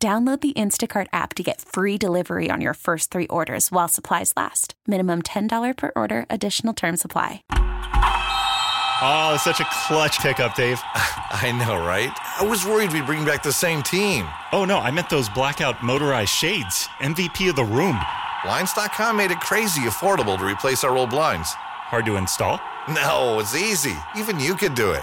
Download the Instacart app to get free delivery on your first three orders while supplies last. Minimum $10 per order, additional term supply. Oh, such a clutch pickup, Dave. I know, right? I was worried we'd bring back the same team. Oh, no, I meant those blackout motorized shades. MVP of the room. Blinds.com made it crazy affordable to replace our old blinds. Hard to install? No, it's easy. Even you could do it.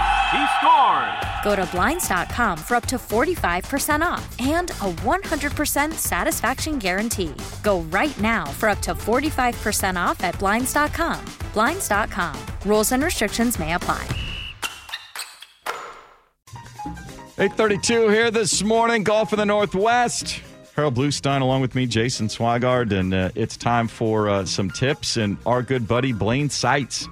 He scores! Go to Blinds.com for up to 45% off and a 100% satisfaction guarantee. Go right now for up to 45% off at Blinds.com. Blinds.com. Rules and restrictions may apply. 832 here this morning, golf in the Northwest. Harold Bluestein along with me, Jason Swigard, and uh, it's time for uh, some tips. And our good buddy Blaine Seitz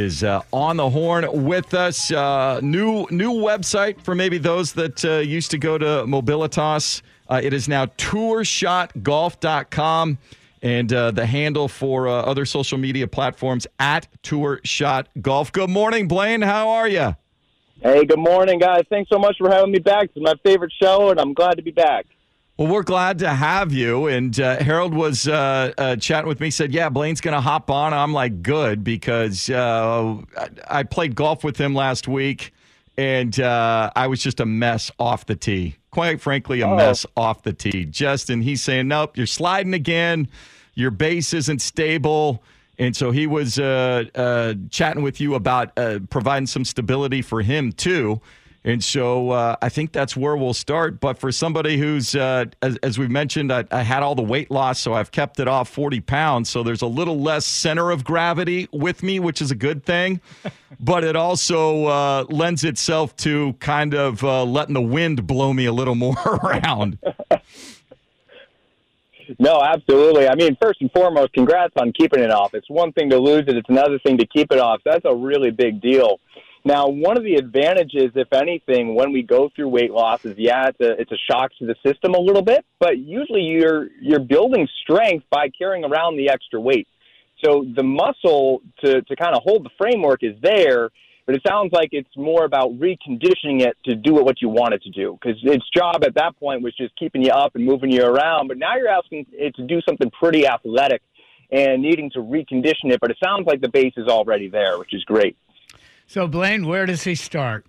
is uh, on the horn with us. Uh, new new website for maybe those that uh, used to go to Mobilitas. Uh, it is now tourshotgolf.com and uh, the handle for uh, other social media platforms at tourshotgolf. Good morning, Blaine. How are you? Hey, good morning, guys. Thanks so much for having me back. It's my favorite show, and I'm glad to be back. Well, we're glad to have you. And uh, Harold was uh, uh, chatting with me. Said, "Yeah, Blaine's going to hop on." I'm like, "Good," because uh, I played golf with him last week, and uh, I was just a mess off the tee. Quite frankly, a Oh. mess off the tee. Justin, he's saying, "Nope, you're sliding again. Your base isn't stable." And so he was uh, uh, chatting with you about uh, providing some stability for him too. And so uh, I think that's where we'll start. But for somebody who's, uh, as, as we mentioned, I, I had all the weight loss, so I've kept it off 40 pounds. So there's a little less center of gravity with me, which is a good thing. but it also uh, lends itself to kind of uh, letting the wind blow me a little more around. No, absolutely. I mean, first and foremost, congrats on keeping it off. It's one thing to lose it; it's another thing to keep it off. That's a really big deal. Now, one of the advantages, if anything, when we go through weight loss is, yeah, it's a, it's a shock to the system a little bit, but usually you're you're building strength by carrying around the extra weight. So the muscle to to kind of hold the framework is there, but it sounds like it's more about reconditioning it to do what you want it to do because its job at that point was just keeping you up and moving you around. But now you're asking it to do something pretty athletic and needing to recondition it. But it sounds like the base is already there, which is great. So, Blaine, where does he start?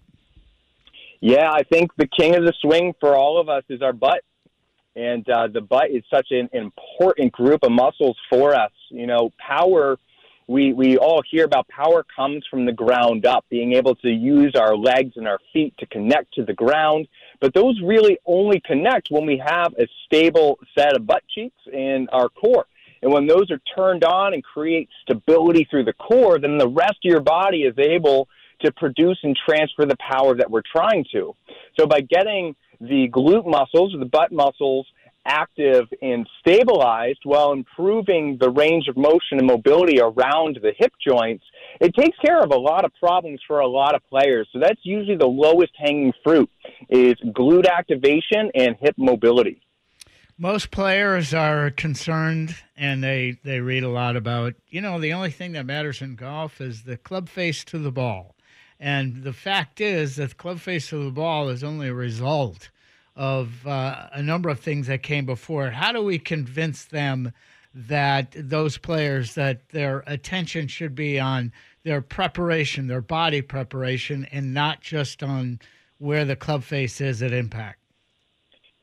Yeah, I think the king of the swing for all of us is our butt. And uh, the butt is such an important group of muscles for us. You know, power, we, we all hear about power comes from the ground up, being able to use our legs and our feet to connect to the ground. But those really only connect when we have a stable set of butt cheeks and our core. And when those are turned on and create stability through the core, then the rest of your body is able to produce and transfer the power that we're trying to. So by getting the glute muscles or the butt muscles active and stabilized while improving the range of motion and mobility around the hip joints, it takes care of a lot of problems for a lot of players. So that's usually the lowest hanging fruit is glute activation and hip mobility. Most players are concerned and they, they read a lot about, you know, the only thing that matters in golf is the club face to the ball. And the fact is that the club face to the ball is only a result of uh, a number of things that came before. How do we convince them that those players that their attention should be on their preparation, their body preparation, and not just on where the club face is at impact?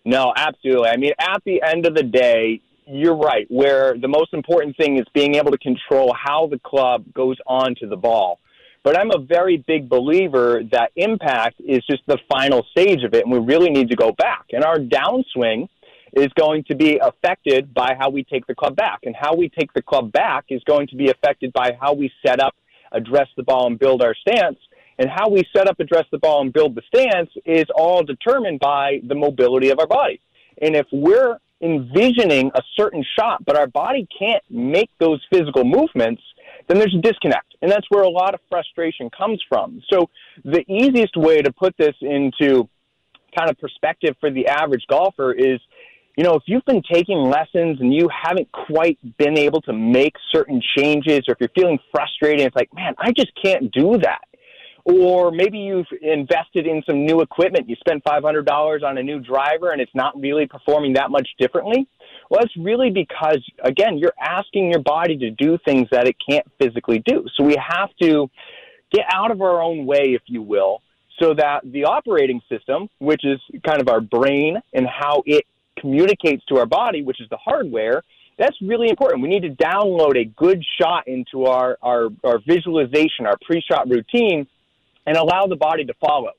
No, absolutely. I mean, at the end of the day, you're right. Where the most important thing is being able to control how the club goes onto the ball. But I'm a very big believer that impact is just the final stage of it, and we really need to go back. And our downswing is going to be affected by how we take the club back. And how we take the club back is going to be affected by how we set up, address the ball, and build our stance. And how we set up, address the ball, and build the stance is all determined by the mobility of our body. And if we're envisioning a certain shot, but our body can't make those physical movements, then there's a disconnect. And that's where a lot of frustration comes from. So the easiest way to put this into kind of perspective for the average golfer is you know, if you've been taking lessons and you haven't quite been able to make certain changes, or if you're feeling frustrated, it's like, man, I just can't do that. Or maybe you've invested in some new equipment. You spent $500 on a new driver and it's not really performing that much differently. Well, it's really because, again, you're asking your body to do things that it can't physically do. So we have to get out of our own way, if you will, so that the operating system, which is kind of our brain and how it communicates to our body, which is the hardware, that's really important. We need to download a good shot into our, our, our visualization, our pre shot routine, and allow the body to follow.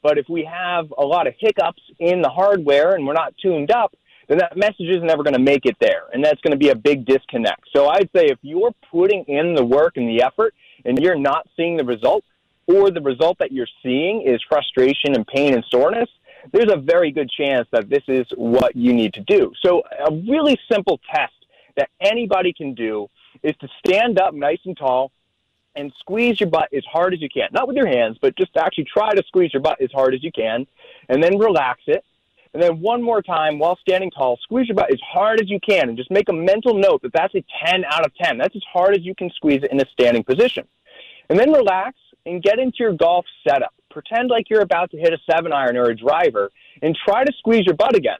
But if we have a lot of hiccups in the hardware and we're not tuned up, then that message is never going to make it there. And that's going to be a big disconnect. So I'd say if you're putting in the work and the effort and you're not seeing the result, or the result that you're seeing is frustration and pain and soreness, there's a very good chance that this is what you need to do. So, a really simple test that anybody can do is to stand up nice and tall and squeeze your butt as hard as you can. Not with your hands, but just actually try to squeeze your butt as hard as you can, and then relax it. And then one more time while standing tall, squeeze your butt as hard as you can, and just make a mental note that that's a 10 out of 10. That's as hard as you can squeeze it in a standing position. And then relax and get into your golf setup pretend like you're about to hit a seven iron or a driver and try to squeeze your butt again.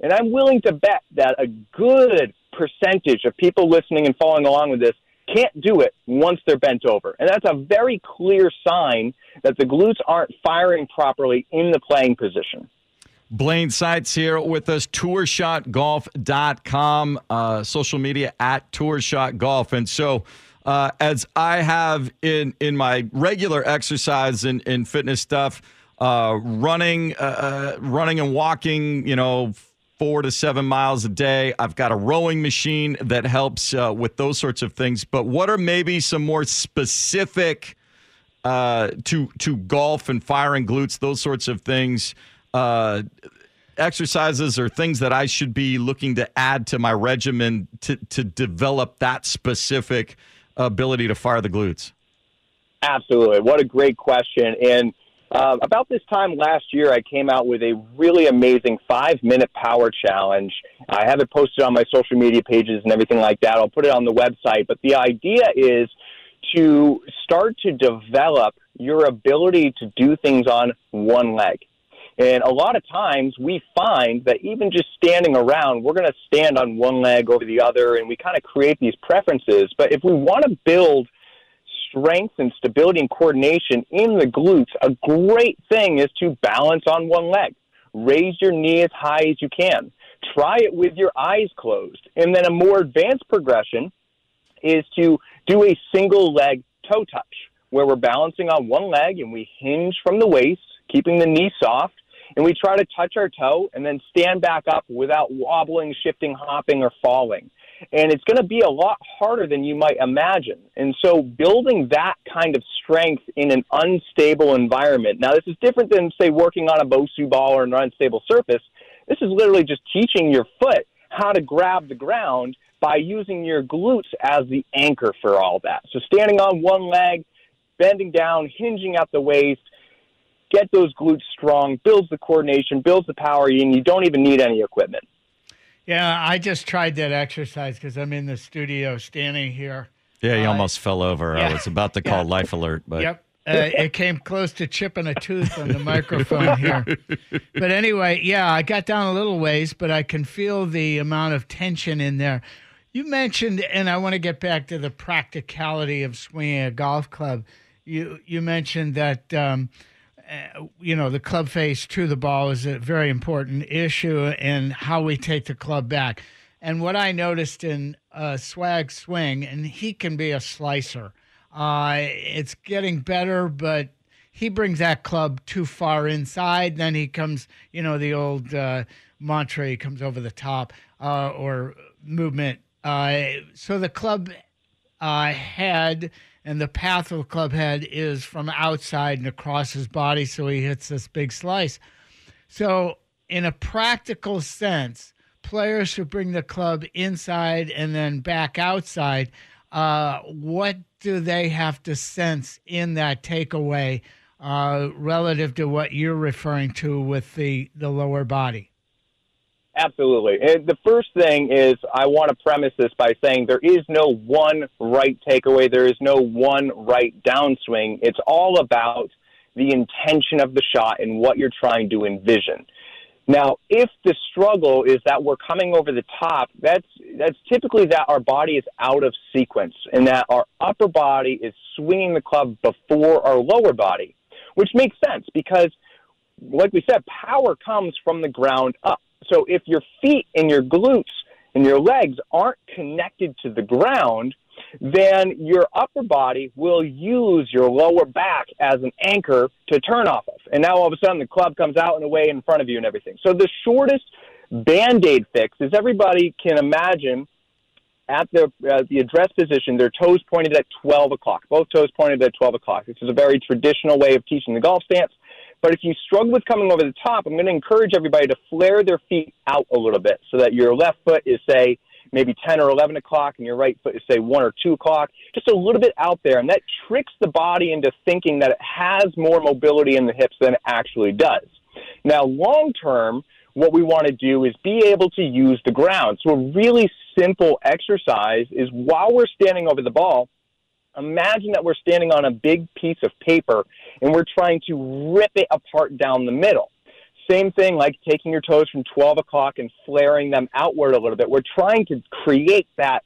And I'm willing to bet that a good percentage of people listening and following along with this can't do it once they're bent over. And that's a very clear sign that the glutes aren't firing properly in the playing position. Blaine Seitz here with us, tourshotgolf.com, uh, social media at tourshotgolf. And so, uh, as I have in in my regular exercise and, fitness stuff, uh, running, uh, uh, running and walking, you know, four to seven miles a day. I've got a rowing machine that helps uh, with those sorts of things. But what are maybe some more specific uh, to to golf and firing glutes, those sorts of things? exercises or things that I should be looking to add to my regimen to to develop that specific ability to fire the glutes? Absolutely. What a great question. And uh, about this time last year, I came out with a really amazing five minute power challenge. I have it posted on my social media pages and everything like that. I'll put it on the website. But the idea is to start to develop your ability to do things on one leg. And a lot of times we find that even just standing around, we're going to stand on one leg over the other, and we kind of create these preferences. But if we want to build strength and stability and coordination in the glutes, a great thing is to balance on one leg. Raise your knee as high as you can. Try it with your eyes closed. And then a more advanced progression is to do a single leg toe touch, where we're balancing on one leg and we hinge from the waist, keeping the knee soft and we try to touch our toe and then stand back up without wobbling, shifting, hopping, or falling. And it's going to be a lot harder than you might imagine. And so, building that kind of strength in an unstable environment. Now, this is different than, say, working on a Bosu ball or an unstable surface. This is literally just teaching your foot how to grab the ground by using your glutes as the anchor for all that. So, standing on one leg, bending down, hinging at the waist, get those glutes strong, builds the coordination, builds the power, and you don't even need any equipment. Yeah, I just tried that exercise because I'm in the studio standing here. Yeah, you uh, almost fell over. Yeah. I was about to call yeah. life alert, but yep. Uh, it came close to chipping a tooth on the microphone here. But anyway, yeah, I got down a little ways, but I can feel the amount of tension in there. You mentioned, and I want to get back to the practicality of swinging a golf club. You you mentioned that um, uh, you know, the club face to the ball is a very important issue and how we take the club back. And what I noticed in uh, Swag Swing, and he can be a slicer. Uh, it's getting better, but he brings that club too far inside. Then he comes, you know, the old uh, mantra, he comes over the top uh, or movement. Uh, so the club uh, head and the path of the club head is from outside and across his body, so he hits this big slice. So, in a practical sense, players who bring the club inside and then back outside, uh, what do they have to sense in that takeaway uh, relative to what you're referring to with the, the lower body? Absolutely. And the first thing is I want to premise this by saying there is no one right takeaway. There is no one right downswing. It's all about the intention of the shot and what you're trying to envision. Now, if the struggle is that we're coming over the top, that's that's typically that our body is out of sequence and that our upper body is swinging the club before our lower body, which makes sense because like we said, power comes from the ground up. So if your feet and your glutes and your legs aren't connected to the ground, then your upper body will use your lower back as an anchor to turn off of. And now all of a sudden the club comes out and away in front of you and everything. So the shortest band aid fix is everybody can imagine at the, uh, the address position, their toes pointed at 12 o'clock. Both toes pointed at 12 o'clock. This is a very traditional way of teaching the golf stance. But if you struggle with coming over the top, I'm going to encourage everybody to flare their feet out a little bit so that your left foot is, say, maybe 10 or 11 o'clock and your right foot is, say, 1 or 2 o'clock. Just a little bit out there. And that tricks the body into thinking that it has more mobility in the hips than it actually does. Now, long term, what we want to do is be able to use the ground. So, a really simple exercise is while we're standing over the ball, imagine that we're standing on a big piece of paper and we're trying to rip it apart down the middle. Same thing like taking your toes from 12 o'clock and flaring them outward a little bit. We're trying to create that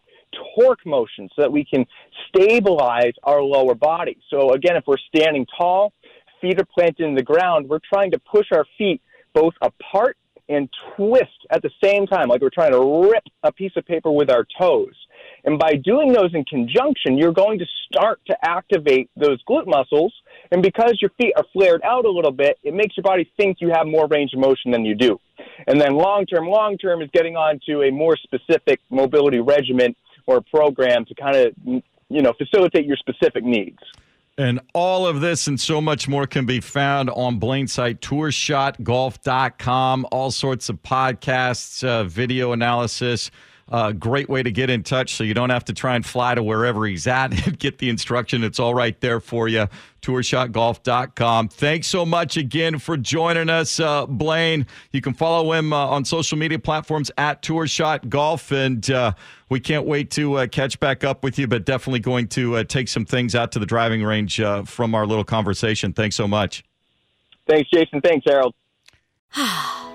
torque motion so that we can stabilize our lower body. So again, if we're standing tall, feet are planted in the ground, we're trying to push our feet both apart and twist at the same time, like we're trying to rip a piece of paper with our toes. And by doing those in conjunction, you're going to start to activate those glute muscles. And because your feet are flared out a little bit, it makes your body think you have more range of motion than you do. And then long term, long term is getting on to a more specific mobility regimen or program to kind of, you know, facilitate your specific needs. And all of this and so much more can be found on Blaine's tourshotgolf.com. All sorts of podcasts, uh, video analysis, uh, great way to get in touch so you don't have to try and fly to wherever he's at and get the instruction. It's all right there for you. Tourshotgolf.com. Thanks so much again for joining us, uh, Blaine. You can follow him uh, on social media platforms at Tourshot Golf. And uh, we can't wait to uh, catch back up with you, but definitely going to uh, take some things out to the driving range from our little conversation. Thanks so much. Thanks, Jason. Thanks, Harold.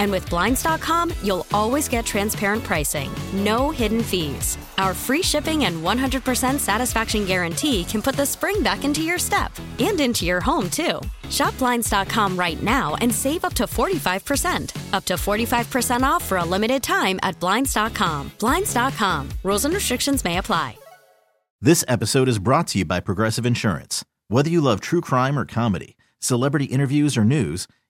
And with Blinds.com, you'll always get transparent pricing, no hidden fees. Our free shipping and 100% satisfaction guarantee can put the spring back into your step and into your home, too. Shop Blinds.com right now and save up to 45%. Up to 45% off for a limited time at Blinds.com. Blinds.com. Rules and restrictions may apply. This episode is brought to you by Progressive Insurance. Whether you love true crime or comedy, celebrity interviews or news,